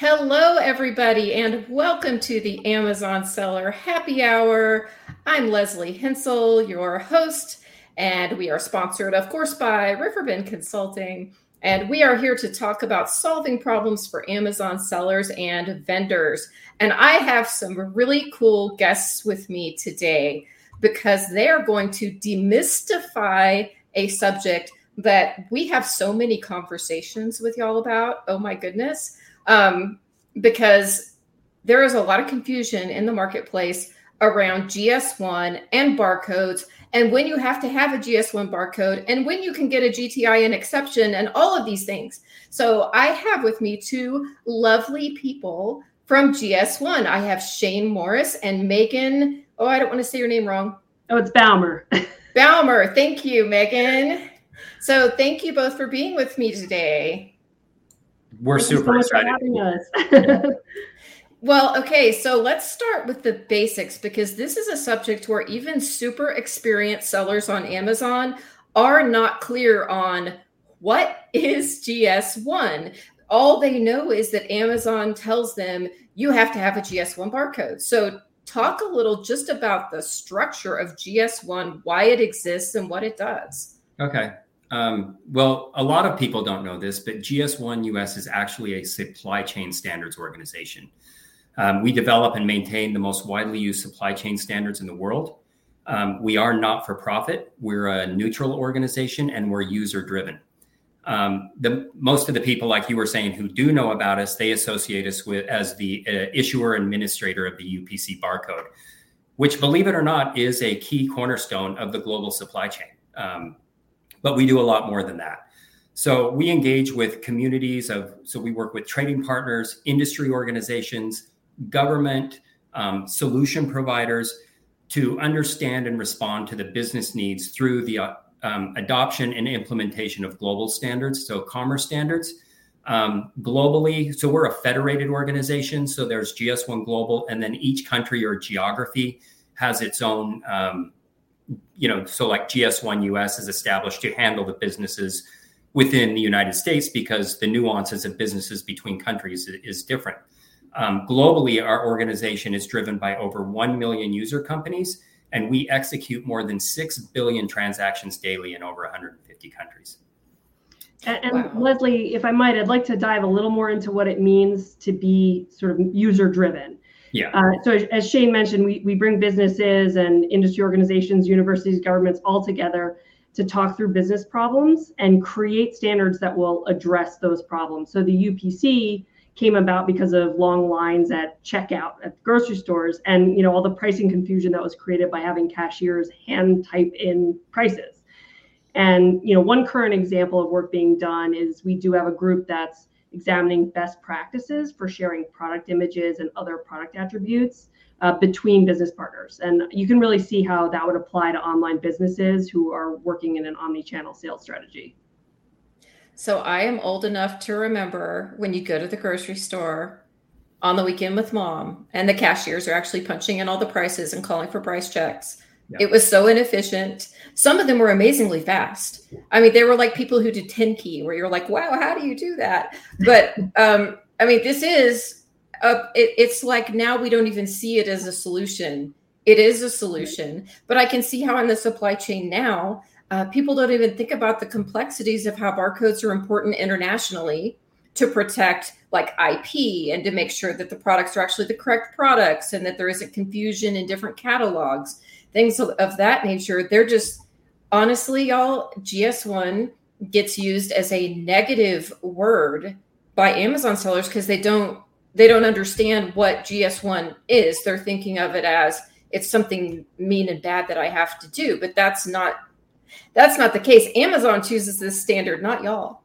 Hello, everybody, and welcome to the Amazon Seller Happy Hour. I'm Leslie Hensel, your host, and we are sponsored, of course, by Riverbend Consulting. And we are here to talk about solving problems for Amazon sellers and vendors. And I have some really cool guests with me today because they are going to demystify a subject that we have so many conversations with y'all about. Oh my goodness um, because there is a lot of confusion in the marketplace around GS1 and barcodes, and when you have to have a GS1 barcode, and when you can get a GTIN exception, and all of these things. So I have with me two lovely people from GS1. I have Shane Morris and Megan. Oh, I don't want to say your name wrong. Oh, it's Baumer. Baumer. Thank you, Megan. So thank you both for being with me today we're Thank super so excited. well, okay, so let's start with the basics because this is a subject where even super experienced sellers on Amazon are not clear on what is GS1. All they know is that Amazon tells them you have to have a GS1 barcode. So, talk a little just about the structure of GS1, why it exists, and what it does. Okay. Um, well, a lot of people don't know this, but GS1 US is actually a supply chain standards organization. Um, we develop and maintain the most widely used supply chain standards in the world. Um, we are not for profit. We're a neutral organization and we're user driven. Um, the most of the people, like you were saying, who do know about us, they associate us with as the uh, issuer administrator of the UPC barcode, which, believe it or not, is a key cornerstone of the global supply chain. Um, but we do a lot more than that. So we engage with communities of, so we work with trading partners, industry organizations, government, um, solution providers to understand and respond to the business needs through the uh, um, adoption and implementation of global standards, so commerce standards. Um, globally, so we're a federated organization. So there's GS1 Global, and then each country or geography has its own um, you know, so like GS1 US is established to handle the businesses within the United States because the nuances of businesses between countries is, is different. Um, globally, our organization is driven by over 1 million user companies, and we execute more than 6 billion transactions daily in over 150 countries. And, and wow. Leslie, if I might, I'd like to dive a little more into what it means to be sort of user driven. Yeah. Uh, so as, Shane mentioned, we, we bring businesses and industry organizations, universities, governments all together to talk through business problems and create standards that will address those problems. So the UPC came about because of long lines at checkout at grocery stores and you know all the pricing confusion that was created by having cashiers hand type in prices. And you know one current example of work being done is we do have a group that's examining best practices for sharing product images and other product attributes uh, between business partners. And you can really see how that would apply to online businesses who are working in an omni-channel sales strategy. So I am old enough to remember when you go to the grocery store on the weekend with mom and the cashiers are actually punching in all the prices and calling for price checks. It was so inefficient. Some of them were amazingly fast. I mean, they were like people who did 10 key, where you're like, wow, how do you do that? But um, I mean, this is, a, it, it's like now we don't even see it as a solution. It is a solution, but I can see how in the supply chain now, uh, people don't even think about the complexities of how barcodes are important internationally to protect like IP and to make sure that the products are actually the correct products and that there isn't confusion in different catalogs things of that nature. They're just honestly, y'all, GS1 gets used as a negative word by Amazon sellers because they don't they don't understand what GS1 is. They're thinking of it as it's something mean and bad that I have to do, but that's not that's not the case. Amazon chooses this standard, not y'all.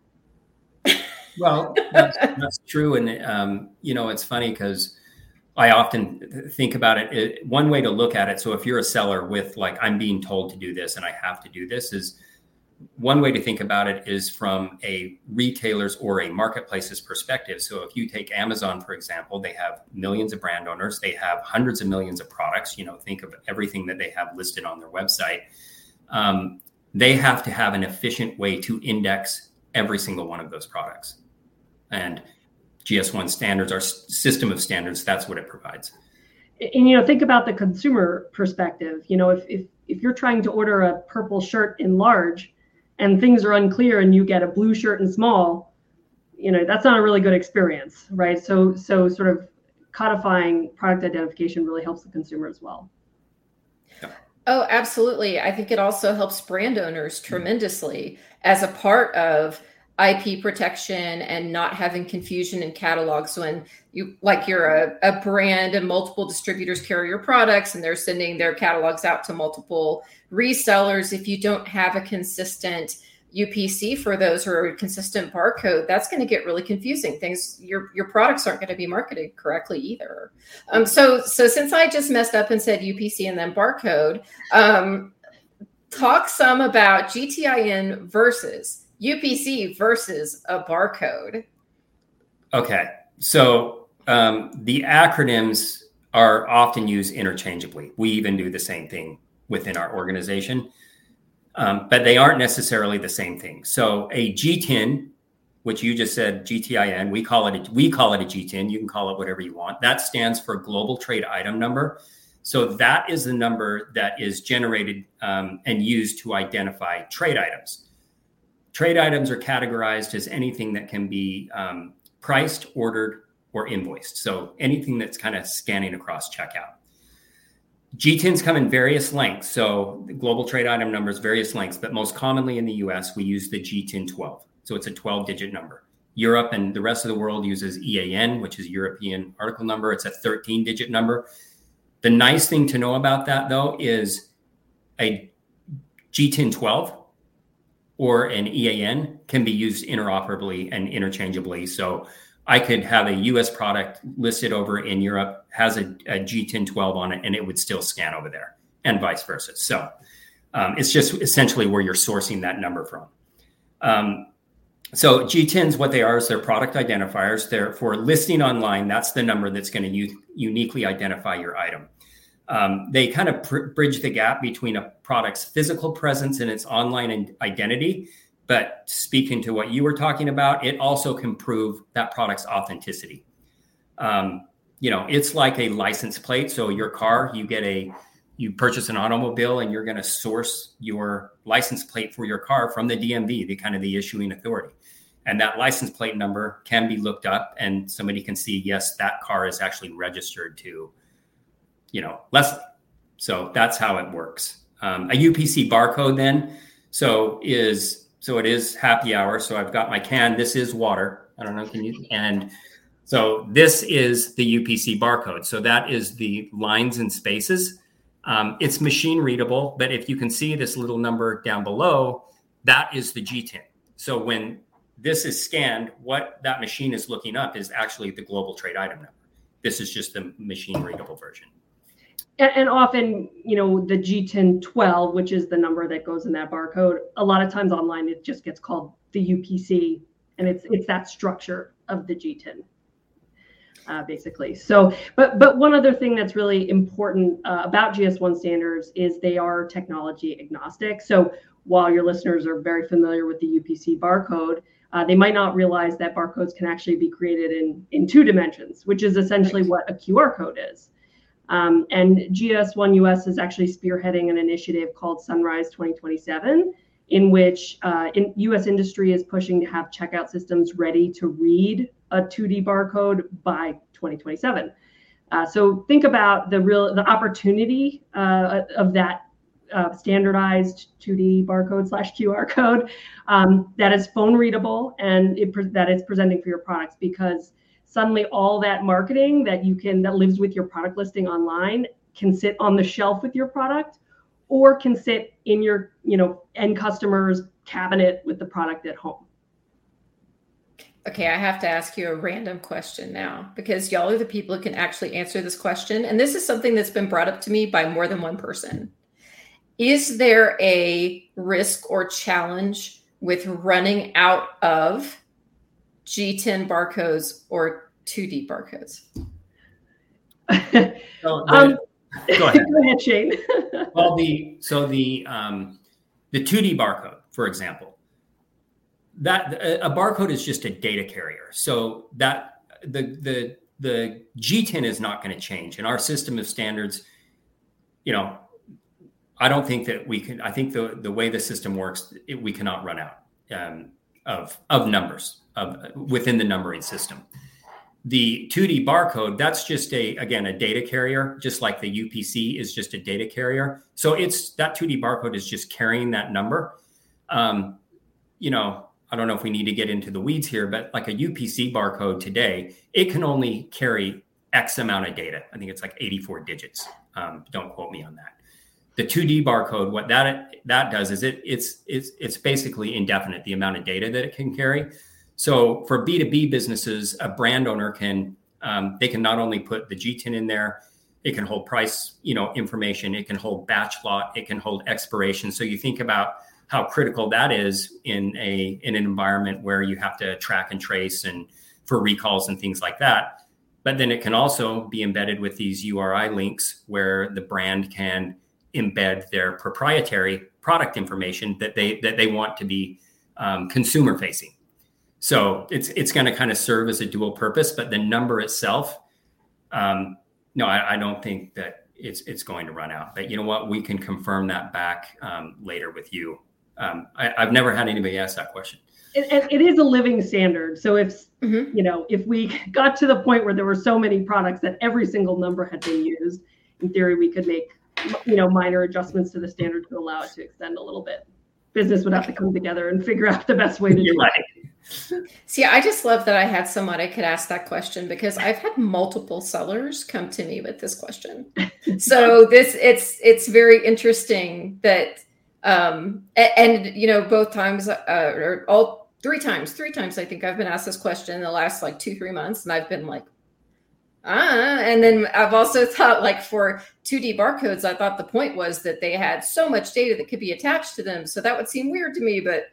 well, that's, that's, true, and um, you know it's funny because I often think about it, it, One way to look at it. So if you're a seller with like, I'm being told to do this and I have to do this is one way to think about it is from a retailer's or a marketplace's perspective. So if you take Amazon, for example, they have millions of brand owners, they have hundreds of millions of products, you know, think of everything that they have listed on their website. Um, they have to have an efficient way to index every single one of those products. And GS1 standards, our system of standards, that's what it provides. And you know, think about the consumer perspective. You know, if if if you're trying to order a purple shirt in large and things are unclear and you get a blue shirt in small, you know, that's not a really good experience, right? So so sort of codifying product identification really helps the consumer as well. Oh, absolutely. I think it also helps brand owners mm-hmm. tremendously as a part of IP protection and not having confusion in catalogs when you like you're a, a brand and multiple distributors carry your products and they're sending their catalogs out to multiple resellers. If you don't have a consistent UPC for those or a consistent barcode, that's going to get really confusing. Things your your products aren't going to be marketed correctly either. Um, so so since I just messed up and said UPC and then barcode, um, talk some about GTIN versus UPC versus a barcode. Okay. So um, the acronyms are often used interchangeably. We even do the same thing within our organization, um, but they aren't necessarily the same thing. So a GTIN, which you just said GTIN, we call it a, we call it a GTIN. You can call it whatever you want. That stands for Global Trade Item Number. So that is the number that is generated um, and used to identify trade items. Trade items are categorized as anything that can be um, priced, ordered, or invoiced. So anything that's kind of scanning across checkout. GTINs come in various lengths. So global trade item numbers, various lengths, but most commonly in the US, we use the GTIN 12. So it's a 12 digit number. Europe and the rest of the world uses EAN, which is European article number. It's a 13 digit number. The nice thing to know about that, though, is a GTIN 12 or an EAN can be used interoperably and interchangeably. So I could have a US product listed over in Europe, has a a GTIN 12 on it, and it would still scan over there, and vice versa. So um, it's just essentially where you're sourcing that number from. Um, so GTINs, what they are is they're product identifiers. They're for listing online. That's the number that's going to u- uniquely identify your item. Um, they kind of pr- bridge the gap between a product's physical presence and its online identity. But speaking to what you were talking about, it also can prove that product's authenticity. Um, you know, it's like a license plate. So your car, you get a, you purchase an automobile, and you're going to source your license plate for your car from the DMV, the kind of the issuing authority. And that license plate number can be looked up, and somebody can see, yes, that car is actually registered to you know, Leslie. So that's how it works. Um, a UPC barcode then, so is so it is happy hour. So I've got my can. This is water. I don't know. Can you? And so this is the UPC barcode. So that is the lines and spaces. Um, it's machine readable, but if you can see this little number down below, that is the GTIN. So when this is scanned, what that machine is looking up is actually the global trade item number. This is just the machine readable version and, often you know the GTIN 12 which is the number that goes in that barcode a lot of times online it just gets called the upc and it's it's that structure of the GTIN uh, basically. So but but one other thing that's really important uh, about gs1 standards is they are technology agnostic. So while your listeners are very familiar with the upc barcode uh, they might not realize that barcodes can actually be created in in two dimensions which is essentially what a qr code is um, and GS1 US is actually spearheading an initiative called Sunrise 2027, in which uh, in US industry is pushing to have checkout systems ready to read a 2D barcode by 2027. Uh, so think about the real the opportunity uh, of that uh, standardized 2D barcode slash QR code um, that is phone readable and it that it's presenting for your products because suddenly all that marketing that you can that lives with your product listing online can sit on the shelf with your product or can sit in your you know end customers cabinet with the product at home. Okay i have to ask you a random question now because y'all are the people who can actually answer this question. And this is something that's been brought up to me by more than one person. Is there a risk or challenge with running out of GTIN barcodes or 2D barcodes? so the, um, go, ahead. go ahead, Shane. well, the so the um, the 2D barcode, for example, that a, a barcode is just a data carrier. So that the the the GTIN is not going to change, and our system of standards, you know, I don't think that we can. I think the the way the system works, it, we cannot run out um, of of numbers of within the numbering system. The 2D barcode, that's just a again a data carrier, just like the UPC is just a data carrier. So it's that 2D barcode is just carrying that number. Um, you know, I don't know if we need to get into the weeds here, but like a UPC barcode today, it can only carry X amount of data. I think it's like 84 digits. Um, don't quote me on that. The 2D barcode, what that that does is it it's it's it's basically indefinite the amount of data that it can carry. So for B2B businesses, a brand owner can um, they can not only put the GTIN in there, it can hold price, you know, information, it can hold batch lot, it can hold expiration. So you think about how critical that is in a in an environment where you have to track and trace and for recalls and things like that. But then it can also be embedded with these URI links where the brand can embed their proprietary product information that they that they want to be um, consumer facing. So it's it's going to kind of serve as a dual purpose, but the number itself, um, no, I, I, don't think that it's it's going to run out. But you know what, we can confirm that back um, later with you um, I, have never had anybody ask that question. It, it is a living standard. So if mm-hmm. you know, if we got to the point where there were so many products that every single number had been used, in theory, we could make you know minor adjustments to the standard to allow it to extend a little bit. Business would have to come together and figure out the best way to do right. it. See, I just love that I had someone I could ask that question because I've had multiple sellers come to me with this question. so this it's it's very interesting that um, and, and, you know, both times, uh, or all three times, three times, I think I've been asked this question in the last like two, three months, and I've been like, ah. And then I've also thought, like, for 2D barcodes, I thought the point was that they had so much data that could be attached to them. So that would seem weird to me, but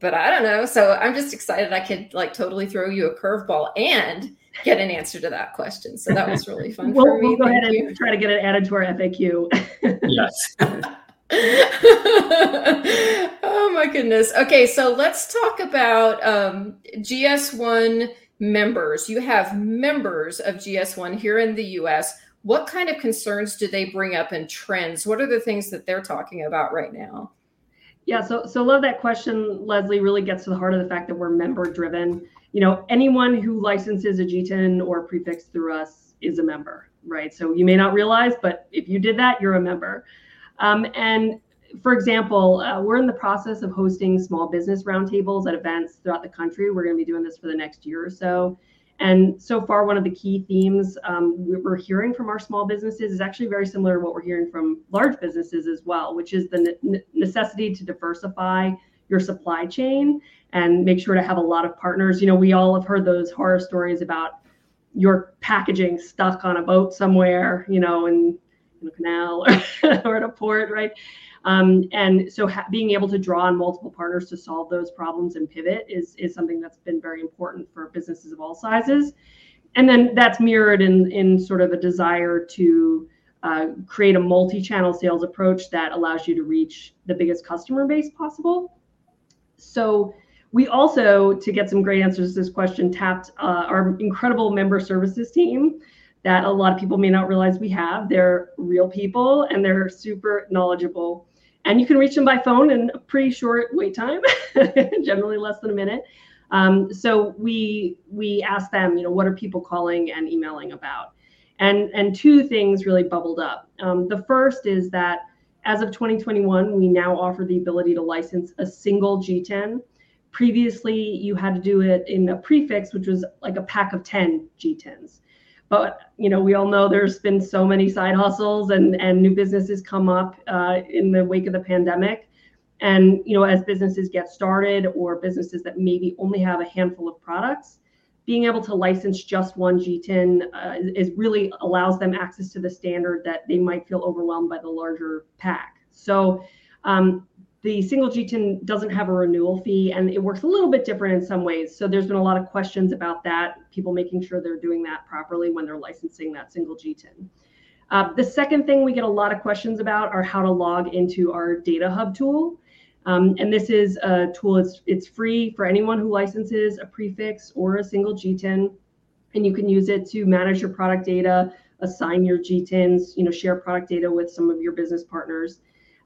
but I don't know. So I'm just excited I could like totally throw you a curveball and get an answer to that question. So that was really fun we'll, for me. We'll go Thank ahead you. and try to get it added to our FAQ. yes. oh my goodness. Okay, so let's talk about um, GS1 members. You have members of GS1 here in the US. What kind of concerns do they bring up and trends? What are the things that they're talking about right now? Yeah, so so love that question, Leslie. Really gets to the heart of the fact that we're member driven. You know, anyone who licenses a GTIN or prefix through us is a member, right? So you may not realize, but if you did that, you're a member. Um, and for example, uh, we're in the process of hosting small business roundtables at events throughout the country. We're going to be doing this for the next year or so. And so far, one of the key themes um, we're hearing from our small businesses is actually very similar to what we're hearing from large businesses as well, which is the ne- necessity to diversify your supply chain and make sure to have a lot of partners. You know, we all have heard those horror stories about your packaging stuck on a boat somewhere, you know, and in a canal or, or at a port, right? Um, and so ha- being able to draw on multiple partners to solve those problems and pivot is, is something that's been very important for businesses of all sizes. And then that's mirrored in, in sort of a desire to uh, create a multi-channel sales approach that allows you to reach the biggest customer base possible. So we also, to get some great answers to this question, tapped uh, our incredible member services team that a lot of people may not realize we have. They're real people and they're super knowledgeable. And you can reach them by phone in a pretty short wait time, generally less than a minute. Um, so we we asked them, you know, what are people calling and emailing about? And and two things really bubbled up. Um, the first is that as of 2021, we now offer the ability to license a single GTIN. Previously, you had to do it in a prefix, which was like a pack of 10 GTINs. But you know, we all know there's been so many side hustles and and new businesses come up uh, in the wake of the pandemic. And you know, as businesses get started or businesses that maybe only have a handful of products, being able to license just one GTIN uh, is really allows them access to the standard that they might feel overwhelmed by the larger pack. So um, the single GTIN doesn't have a renewal fee and it works a little bit different in some ways. So there's been a lot of questions about that, people making sure they're doing that properly when they're licensing that single GTIN. Uh, the second thing we get a lot of questions about are how to log into our data hub tool. Um, and this is a tool, it's, it's free for anyone who licenses a prefix or a single GTIN. and you can use it to manage your product data, assign your GTINs, you know, share product data with some of your business partners.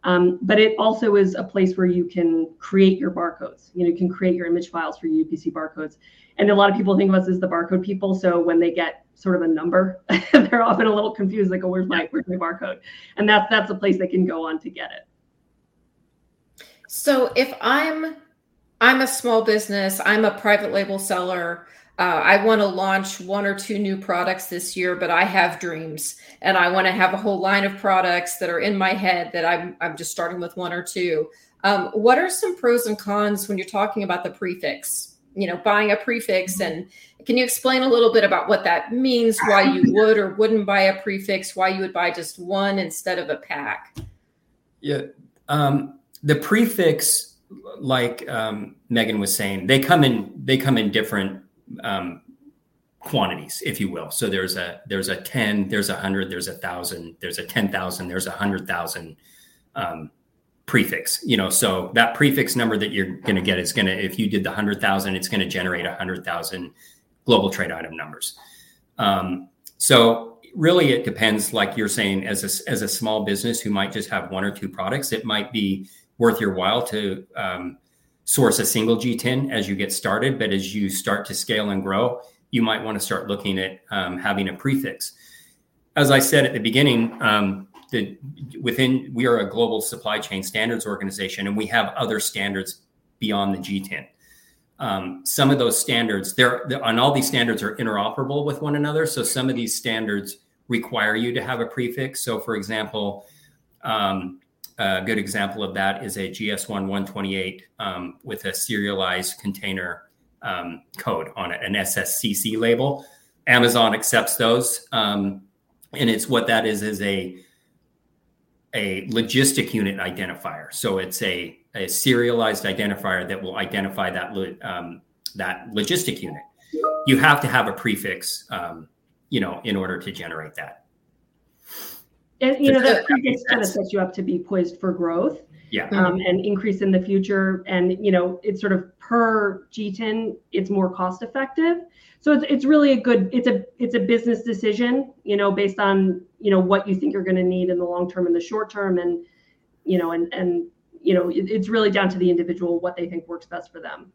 Um, but it also is a place where you can create your barcodes. You know, you can create your image files for UPC barcodes. And a lot of people think of us as the barcode people. So when they get sort of a number, they're often a little confused, like, "Oh, where's my where's my barcode?" And that's that's a place they can go on to get it. So if I'm I'm a small business, I'm a private label seller. Uh, I want to launch one or two new products this year, but I have dreams and I want to have a whole line of products that are in my head that I'm, I'm just starting with one or two. Um, what are some pros and cons when you're talking about the prefix? You know, buying a prefix, and can you explain a little bit about what that means? Why you would or wouldn't buy a prefix? Why you would buy just one instead of a pack? Yeah, um, the prefix, like um, Megan was saying, they come in they come in different um, quantities, if you will. So there's a there's a ten, there's a hundred, there's a thousand, there's a ten thousand, there's a hundred thousand um, prefix. You know, so that prefix number that you're going to get is going to, if you did the hundred thousand, it's going to generate a hundred thousand global trade item numbers. Um, so really, it depends. Like you're saying, as a as a small business who might just have one or two products, it might be worth your while to um, source a single GTIN as you get started. But as you start to scale and grow, you might want to start looking at um, having a prefix. As I said at the beginning, um, the, within we are a global supply chain standards organization, and we have other standards beyond the GTIN. Um, some of those standards, there on all these standards are interoperable with one another. So some of these standards require you to have a prefix. So, for example, um, a good example of that is a GS1 128 um, with a serialized container um, code on it, an SSCC label. Amazon accepts those, um, and it's what that is is a a logistic unit identifier. So it's a, a serialized identifier that will identify that um, that logistic unit. You have to have a prefix, um, you know, in order to generate that. And you know that prefix kind of sets you up to be poised for growth yeah. Um, and increase in the future. And you know it's sort of per GTIN it's more cost effective so it's, it's really a good it's a it's a business decision you know based on you know what you think you're going to need in the long term and the short term and you know and and you know it, it's really down to the individual what they think works best for them.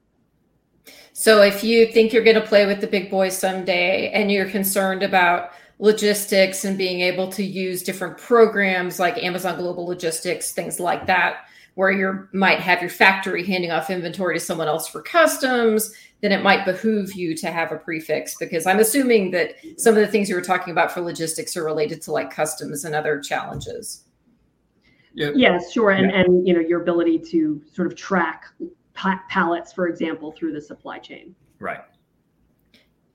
So if you think you're going to play with the big boys someday and you're concerned about logistics and being able to use different programs like Amazon Global Logistics, things like that, where you might have your factory handing off inventory to someone else for customs, then it might behoove you to have a prefix because I'm assuming that some of the things you were talking about for logistics are related to like customs and other challenges. Yeah. Yes, sure. And yeah. and you know your ability to sort of track pa- pallets, for example, through the supply chain. Right.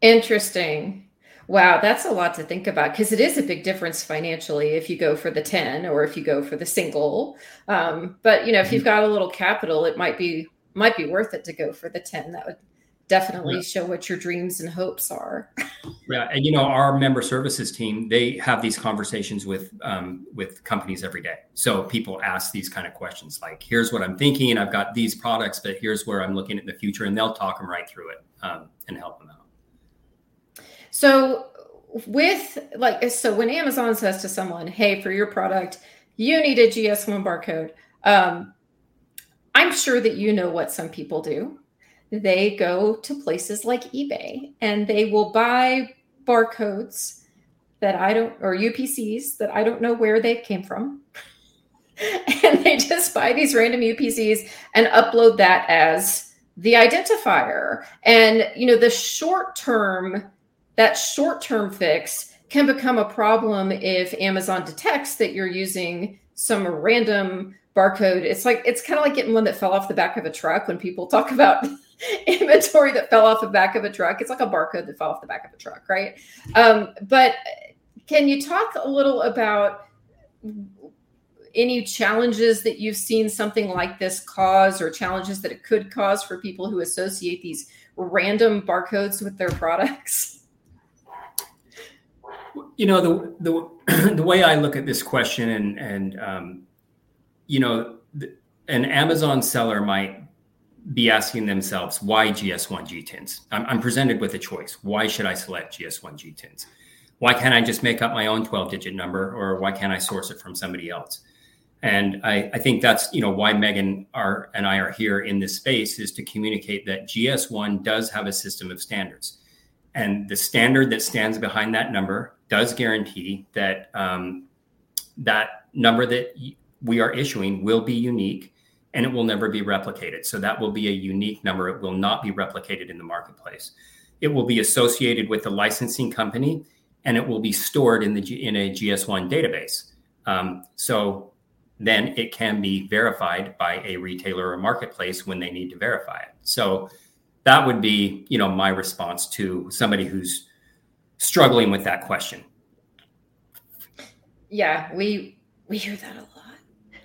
Interesting. Wow, that's a lot to think about because it is a big difference financially if you go for the 10 or if you go for the single. Um, but you know, if you've got a little capital, it might be might be worth it to go for the 10. That would definitely yeah. show what your dreams and hopes are. yeah, and you know, our member services team, they have these conversations with um, with companies every day. So people ask these kind of questions like, "Here's what I'm thinking. I've got these products, but here's where I'm looking at the future," and they'll talk them right through it um, and help them out. So with like so when Amazon says to someone, "Hey, for your product, you need a GS1 barcode." Um, I'm sure that you know what some people do. They go to places like eBay and they will buy barcodes that I don't or UPCs that I don't know where they came from. and they just buy these random UPCs and upload that as the identifier. And you know, the short term that short term fix can become a problem if Amazon detects that you're using some random barcode. It's like it's kind of like getting one that fell off the back of a truck when people talk about inventory that fell off the back of a truck. It's like a barcode that fell off the back of a truck, right? Um, but can you talk a little about any challenges that you've seen something like this cause or challenges that it could cause for people who associate these random barcodes with their products? You know the the the way I look at this question, and and um, you know, the, an Amazon seller might be asking themselves why GS1 GTINs? I'm, I'm, presented with a choice. Why should I select GS1 GTINs? Why can't I just make up my own 12 digit number or why can't I source it from somebody else? And I, I think that's you know why Megan are, and I are here in this space is to communicate that GS1 does have a system of standards, and the standard that stands behind that number does guarantee that um, that number that we are issuing will be unique and it will never be replicated. So that will be a unique number. It will not be replicated in the marketplace. It will be associated with the licensing company and it will be stored in the in a GS1 database. Um, so then it can be verified by a retailer or marketplace when they need to verify it. So that would be, you know, my response to somebody who's struggling with that question. Yeah, we we hear that a lot.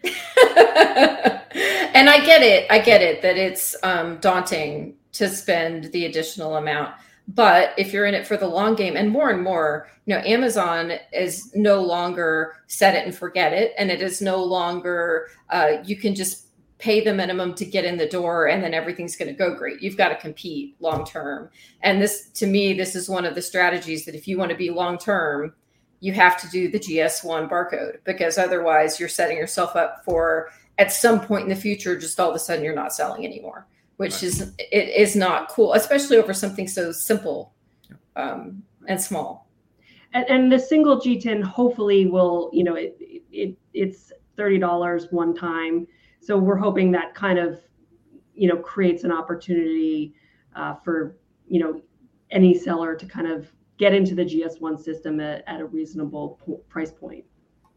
and I get it. I get it that it's um, daunting to spend the additional amount. But if you're in it for the long game, and more and more, you know, Amazon is no longer set it and forget it, and it is no longer uh, you can just pay the minimum to get in the door and then everything's going to go great. You've got to compete long term. And this to me this is one of the strategies that if you want to be long term, you have to do the GS1 barcode because otherwise you're setting yourself up for at some point in the future just all of a sudden you're not selling anymore, which right. is it is not cool, especially over something so simple um, and small. And, and the single GTIN hopefully will, you know, it, it it's thirty dollars one time so we're hoping that kind of you know creates an opportunity uh, for you know any seller to kind of get into the gs1 system at, at a reasonable price point.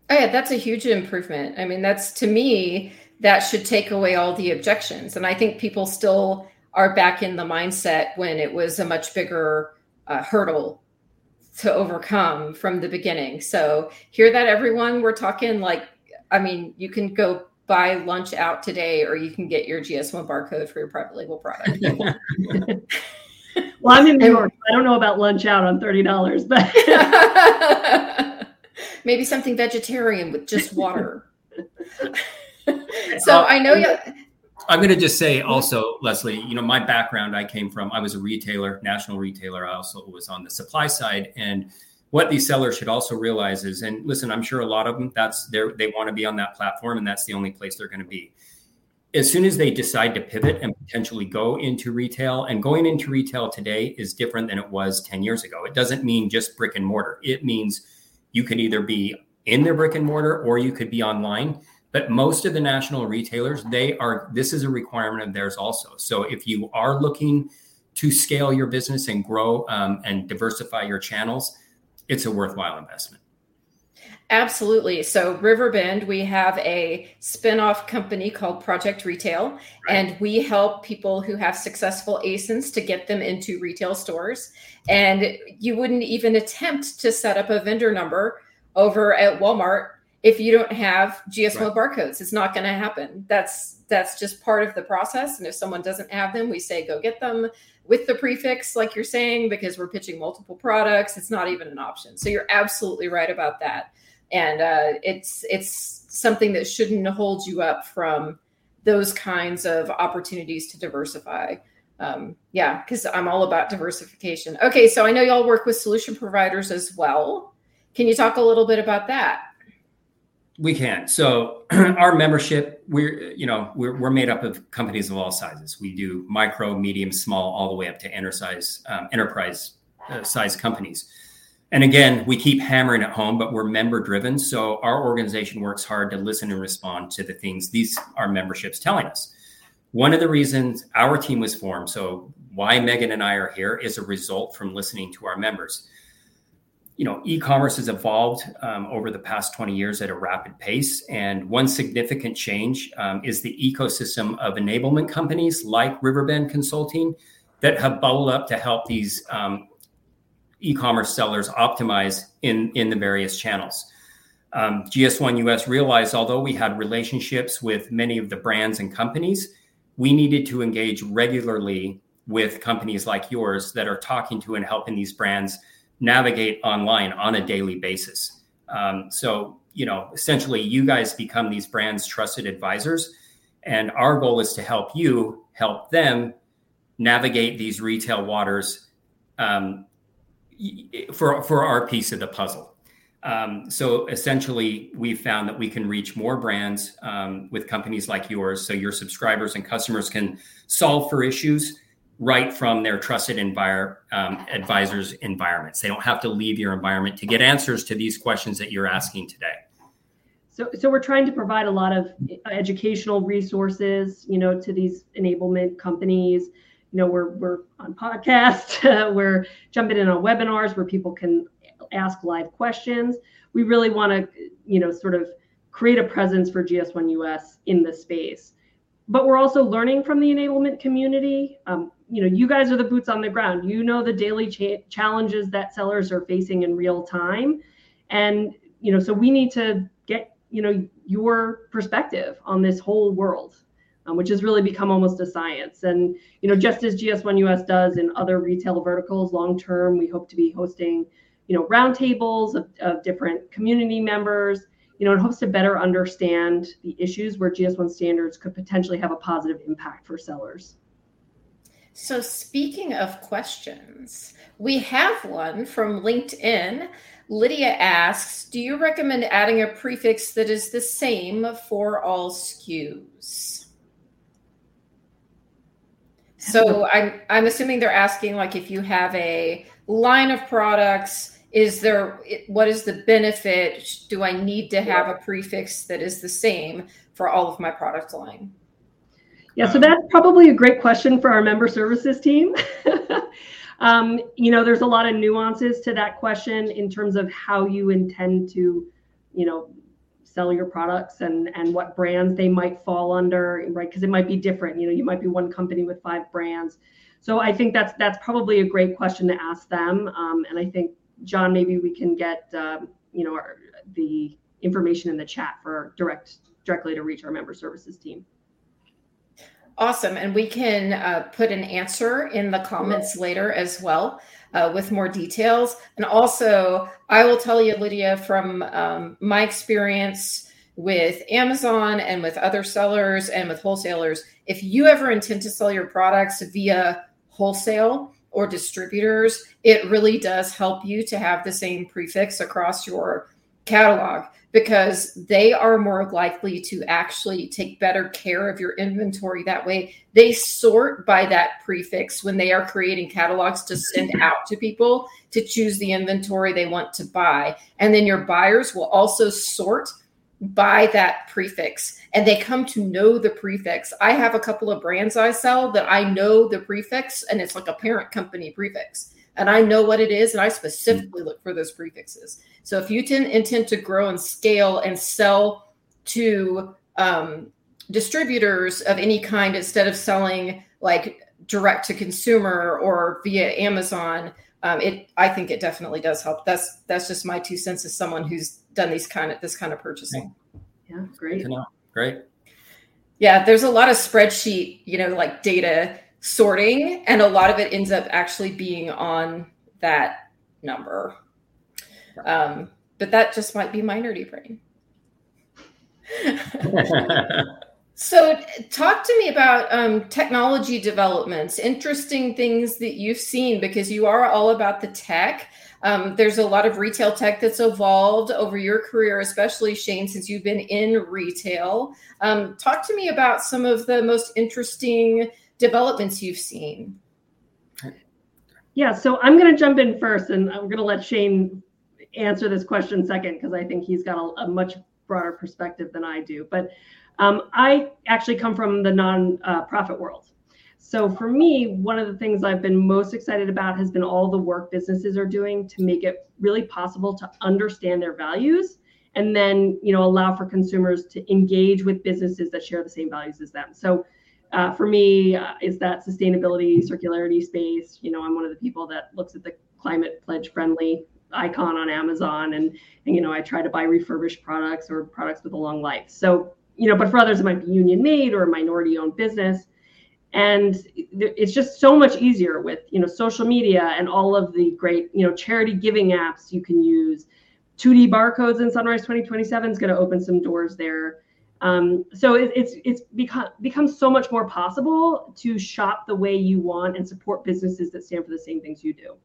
Oh yeah that's a huge improvement. I mean that's to me that should take away all the objections. And i think people still are back in the mindset when it was a much bigger uh, hurdle to overcome from the beginning. So hear that everyone? We're talking like i mean you can go buy lunch out today or you can get your GS1 barcode for your private label product. well, I'm in New York. I don't know about lunch out on $30, but maybe something vegetarian with just water. so I know you. I'm going to just say also, Leslie, you know, my background, I came from, I was a retailer, national retailer. I also was on the supply side. And what these sellers should also realize is, and listen, I'm sure a lot of them that's their they want to be on that platform, and that's the only place they're going to be. As soon as they decide to pivot and potentially go into retail, and going into retail today is different than it was 10 years ago. It doesn't mean just brick and mortar. It means you could either be in their brick and mortar or you could be online. But most of the national retailers, they are this is a requirement of theirs also. So if you are looking to scale your business and grow um, and diversify your channels, it's a worthwhile investment. Absolutely. So, Riverbend, we have a spin-off company called Project Retail, right. and we help people who have successful ASINs to get them into retail stores. And you wouldn't even attempt to set up a vendor number over at Walmart if you don't have GS1 right. barcodes. It's not going to happen. That's that's just part of the process. And if someone doesn't have them, we say go get them with the prefix, like you're saying, because we're pitching multiple products. It's not even an option. So you're absolutely right about that. And uh, it's it's something that shouldn't hold you up from those kinds of opportunities to diversify. Um, yeah, because I'm all about diversification. Okay, so I know y'all work with solution providers as well. Can you talk a little bit about that? We can. So our membership, we're you know we're, we're made up of companies of all sizes. We do micro, medium, small, all the way up to enterprise um, enterprise uh, size companies. And again, we keep hammering at home, but we're member driven. So our organization works hard to listen and respond to the things these our memberships telling us. One of the reasons our team was formed, so why Megan and I are here, is a result from listening to our members you know, e-commerce has evolved um, over the past 20 years at a rapid pace. And one significant change um, is the ecosystem of enablement companies like Riverbend Consulting that have bubbled up to help these um, e-commerce sellers optimize in, in the various channels. Um, GS1 US realized although we had relationships with many of the brands and companies, we needed to engage regularly with companies like yours that are talking to and helping these brands navigate online on a daily basis. Um, so, you know, essentially, you guys become these brands' trusted advisors. And our goal is to help you help them navigate these retail waters um, for, for our piece of the puzzle. Um, so essentially, we found that we can reach more brands um, with companies like yours. So your subscribers and customers can solve for issues right from their trusted envir- um, advisors' environments. They don't have to leave your environment to get answers to these questions that you're asking today. So, so we're trying to provide a lot of educational resources, you know, to these enablement companies. You know, we're we're on podcasts, we're jumping in on webinars where people can ask live questions. We really want to, you know, sort of create a presence for GS1 US in the space. But we're also learning from the enablement community. Um, you know you guys are the boots on the ground. You know the daily cha- challenges that sellers are facing in real time. And you know so we need to get you know your perspective on this whole world um, which has really become almost a science. And you know just as gs1 us does in other retail verticals long term we hope to be hosting you know roundtables of, of different community members you know in hopes to better understand the issues where gs1 standards could potentially have a positive impact for sellers so, speaking of questions, we have one from LinkedIn. Lydia asks Do you recommend adding a prefix that is the same for all SKUs? So I'm I'm assuming they're asking like if you have a line of products, is there what is the benefit? Do I need to have a prefix that is the same for all of my product line? Yeah, so that's probably a great question for our member services team. um, you know, there's a lot of nuances to that question in terms of how you intend to, you know, sell your products and and what brands they might fall under, right? Because it might be different. You know, you might be one company with five brands. So I think that's that's probably a great question to ask them. Um, and I think John, maybe we can get um, you know our, the information in the chat for direct directly to reach our member services team. Awesome. And we can uh, put an answer in the comments later as well uh, with more details. And also, I will tell you, Lydia, from um, my experience with Amazon and with other sellers and with wholesalers, if you ever intend to sell your products via wholesale or distributors, it really does help you to have the same prefix across your catalog because they are more likely to actually take better care of your inventory that way. They sort by that prefix when they are creating catalogs to send out to people to choose the inventory they want to buy. And then your buyers will also sort by that prefix and they come to know the prefix. I have a couple of brands I sell that I know the prefix and it's like a parent company prefix and I know what it is, and I specifically look for those prefixes. So if you tend, intend to grow and scale and sell to um, distributors of any kind instead of selling like direct to consumer or via Amazon, um, it I think it definitely does help. That's that's just my two cents as someone who's done these kind of this kind of purchasing. Yeah, great. Great. Yeah, there's a lot of spreadsheet, you know, like data sorting and a lot of it ends up actually being on that number um, but that just might be my nerdy brain so talk to me about um, technology developments interesting things that you've seen because you are all about the tech um, there's a lot of retail tech that's evolved over your career, especially Shane, since you've been in retail. Um, talk to me about some of the most interesting developments you've seen? Yeah, so I'm going to jump in first, and I'm going to let Shane answer this question second because I think he's got a, a, much broader perspective than I do. But um, I actually come from the non-profit world. So for me, one of the things I've been most excited about has been all the work businesses are doing to make it really possible to understand their values and then you know allow for consumers to engage with businesses that share the same values as them. So uh, for me uh, is that sustainability circularity space you know i'm one of the people that looks at the climate pledge friendly icon on amazon and, and you know i try to buy refurbished products or products with a long life so you know but for others it might be union made or a minority owned business and it's just so much easier with you know social media and all of the great you know charity giving apps you can use 2d barcodes in sunrise 2027 is going to open some doors there Um, so it, it's it's become becomes so much more possible to shop the way you want and support businesses that stand for the same things you do.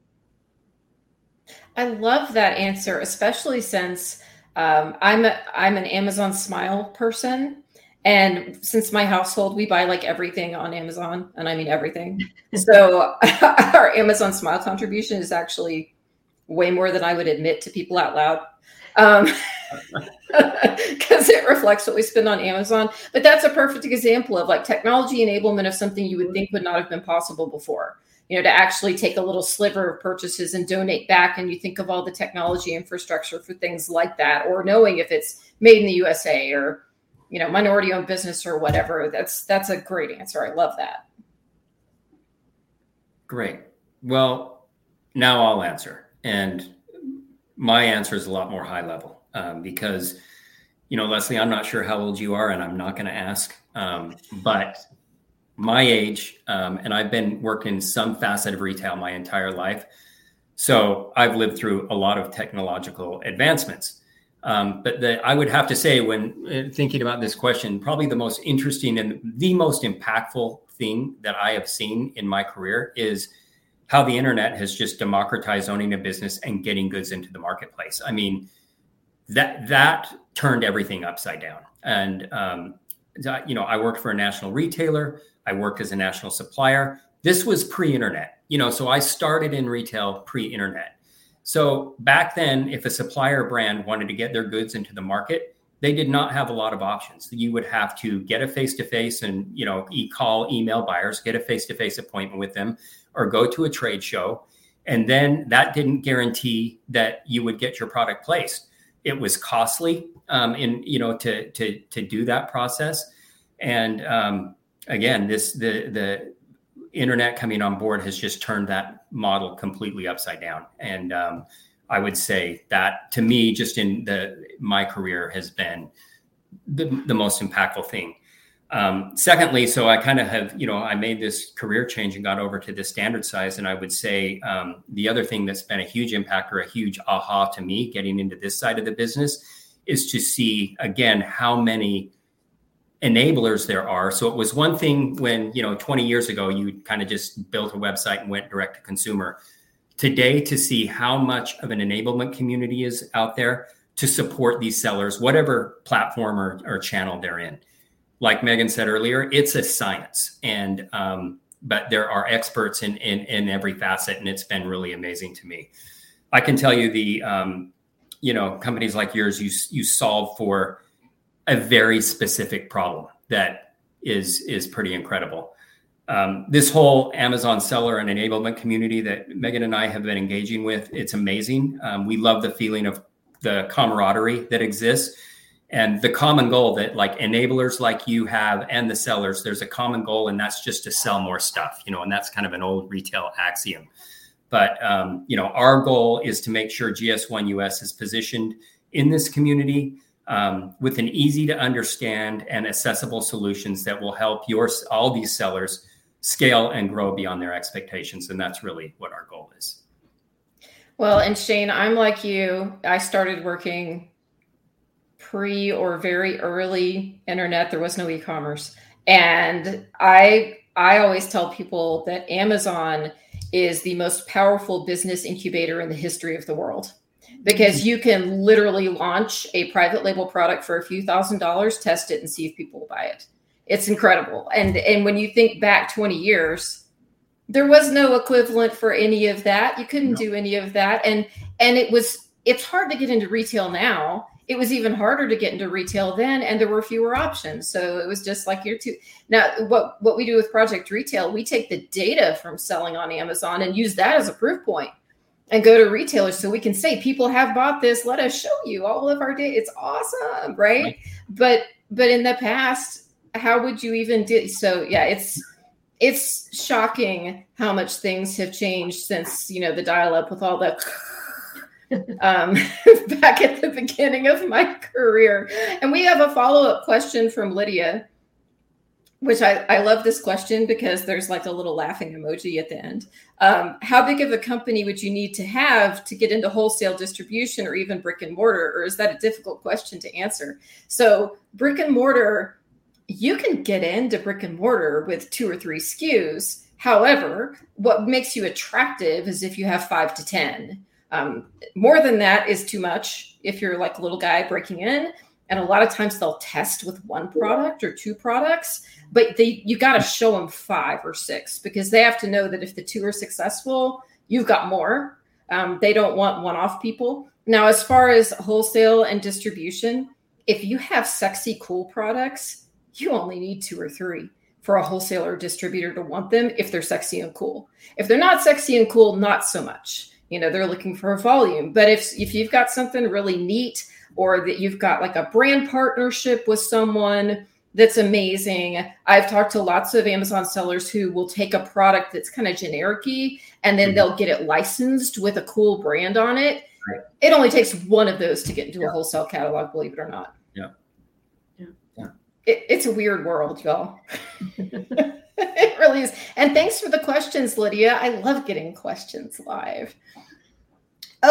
I love that answer, especially since um, I'm a, I'm an Amazon Smile person, and since my household we buy like everything on Amazon, and I mean everything, so our Amazon Smile contribution is actually way more than I would admit to people out loud. Um, because it reflects what we spend on Amazon. But that's a perfect example of like technology enablement of something you would think would not have been possible before you know, to actually take a little sliver of purchases and donate back. And you think of all the technology infrastructure for things like that, or knowing if it's made in the USA or, you know, minority owned business or whatever. That's that's a great answer. I love that. Great. Well, now I'll answer. And my answer is a lot more high level um, because, you know, Leslie, I'm not sure how old you are, and I'm not going to ask. Um, but my age, um, and I've been working some facet of retail my entire life. So I've lived through a lot of technological advancements. Um, but the, I would have to say, when uh, thinking about this question, probably the most interesting and the most impactful thing that I have seen in my career is how the internet has just democratized owning a business and getting goods into the marketplace. I mean, that that turned everything upside down. And um, you know, I worked for a national retailer. I worked as a national supplier. This was pre-internet, you know, so I started in retail pre-internet. So back then, if a supplier brand wanted to get their goods into the market, they did not have a lot of options. You would have to get a face-to-face and you know, e- call, email buyers, get a face-to-face appointment with them, or go to a trade show. And then that didn't guarantee that you would get your product placed. It was costly um, in you know to to to do that process. And um, again, this the the internet coming on board has just turned that model completely upside down. And um, I would say that to me, just in the my career, has been the, the most impactful thing. Um, secondly, so I kind of have, you know, I made this career change and got over to the standard size. And I would say um, the other thing that's been a huge impact or a huge aha to me getting into this side of the business is to see again how many enablers there are. So it was one thing when, you know, 20 years ago, you kind of just built a website and went direct to consumer. Today, to see how much of an enablement community is out there to support these sellers, whatever platform or, or channel they're in. Like Megan said earlier, it's a science. And, um, but there are experts in, in, in every facet, and it's been really amazing to me. I can tell you the, um, you know, companies like yours, you, you solve for a very specific problem that is is pretty incredible. Um, this whole Amazon seller and enablement community that Megan and I have been engaging with, it's amazing. Um, we love the feeling of the camaraderie that exists and the common goal that like enablers like you have and the sellers there's a common goal and that's just to sell more stuff you know and that's kind of an old retail axiom but um, you know our goal is to make sure gs1 us is positioned in this community um, with an easy to understand and accessible solutions that will help your all these sellers scale and grow beyond their expectations. And that's really what our goal is. Well and shane i'm like you. I started working pre or very early internet. There was no e-commerce. And i i always tell people that amazon is the most powerful business incubator in the history of the world because mm-hmm. you can literally launch a private label product for a few thousand dollars, test it, and see if people will buy it. It's incredible. And and when you think back 20 years, there was no equivalent for any of that. You couldn't no. do any of that. And and it was it's hard to get into retail now. It was even harder to get into retail then, and there were fewer options. So it was just like you're too Now, what what we do with Project Retail, we take the data from selling on Amazon and use that as a proof point and go to retailers so we can say people have bought this. Let us show you all of our data it's awesome right? right, but but in the past how would you even do so yeah it's it's shocking how much things have changed since you know the dial up with all the um, back at the beginning of my career. And we have a follow-up question from lydia which I, I love this question because there's like a little laughing emoji at the end. Um, how big of a company would you need to have to get into wholesale distribution or even brick and mortar? Or is that a difficult question to answer? So, brick and mortar, you can get into brick and mortar with two or three SKUs. However, what makes you attractive is if you have five to 10. Um, more than that is too much if you're like a little guy breaking in. And a lot of times they'll test with one product or two products but they you got to show them five or six because they have to know that if the two are successful, you've got more. Um, they don't want one-off people. Now, as far as wholesale and distribution, if you have sexy, cool products, you only need two or three for a wholesaler or distributor to want them if they're sexy and cool. If they're not sexy and cool, not so much. You know, they're looking for a volume. But if if you've got something really neat or that you've got like a brand partnership with someone that's amazing. I've talked to lots of Amazon sellers who will take a product that's kind of generic and then mm-hmm. they'll get it licensed with a cool brand on it. Right. It only takes one of those to get into yeah. a wholesale catalog, believe it or not. Yeah. Yeah. yeah. It, it's a weird world, y'all. it really is. And thanks for the questions, Lydia. I love getting questions live.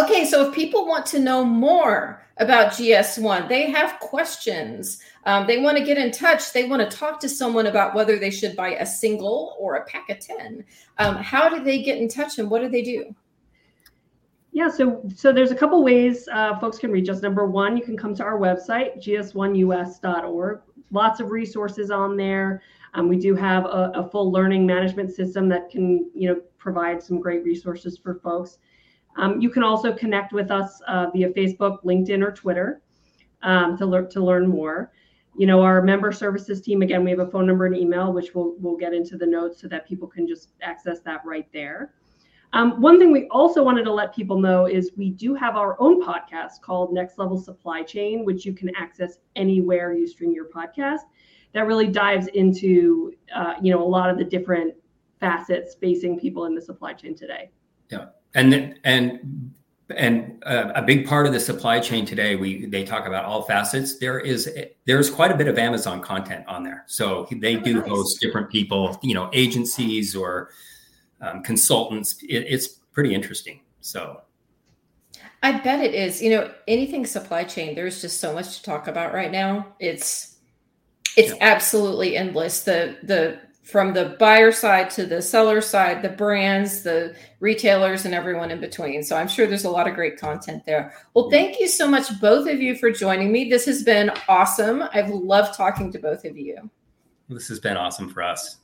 Okay, so if people want to know more about GS1, they have questions, um, they want to get in touch, they want to talk to someone about whether they should buy a single or a pack of 10. Um, how do they get in touch and what do they do? Yeah, so so there's a couple ways uh, folks can reach us. Number one, you can come to our website, gs1us.org. Lots of resources on there. Um, we do have a, a full learning management system that can, you know, provide some great resources for folks. Um, you can also connect with us uh, via Facebook, LinkedIn, or Twitter um, to, learn to learn more. You know, our member services team, again, we have a phone number and email, which we'll, we'll get into the notes so that people can just access that right there. Um, one thing we also wanted to let people know is we do have our own podcast called Next Level Supply Chain, which you can access anywhere you stream your podcast. That really dives into, uh, you know, a lot of the different facets facing people in the supply chain today. Yeah and and and uh, a big part of the supply chain today we they talk about all facets. There is there's quite a bit of amazon content on there. So they oh, do nice. host different people you know agencies or um, consultants. It, it's pretty interesting. So. I bet it is. You know anything supply chain there's just so much to talk about right now. It's it's yeah. absolutely endless. The the from the buyer side to the seller side, the brands, the retailers, and everyone in between. So I'm sure there's a lot of great content there. Well, thank you so much, both of you, for joining me. This has been awesome. I've loved talking to both of you. This has been awesome for us.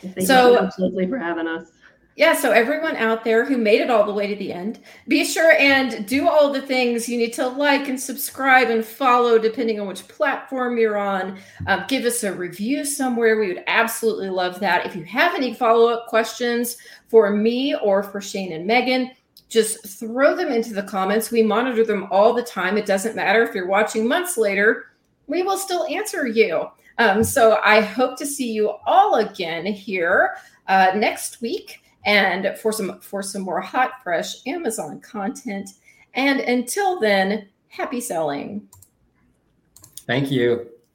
Thank so, you absolutely for having us yeah, so everyone out there who made it all the way to the end, be sure and do all the things you need to like and subscribe and follow, depending on which platform you're on. Um, give us a review somewhere. We would absolutely love that. If you have any follow up questions for me or for Shane and Megan, just throw them into the comments. We monitor them all the time. It doesn't matter if you're watching months later, we will still answer you. Um, so I hope to see you all again here uh, next week and for some for some more hot fresh Amazon content. And until then, happy selling. Thank you.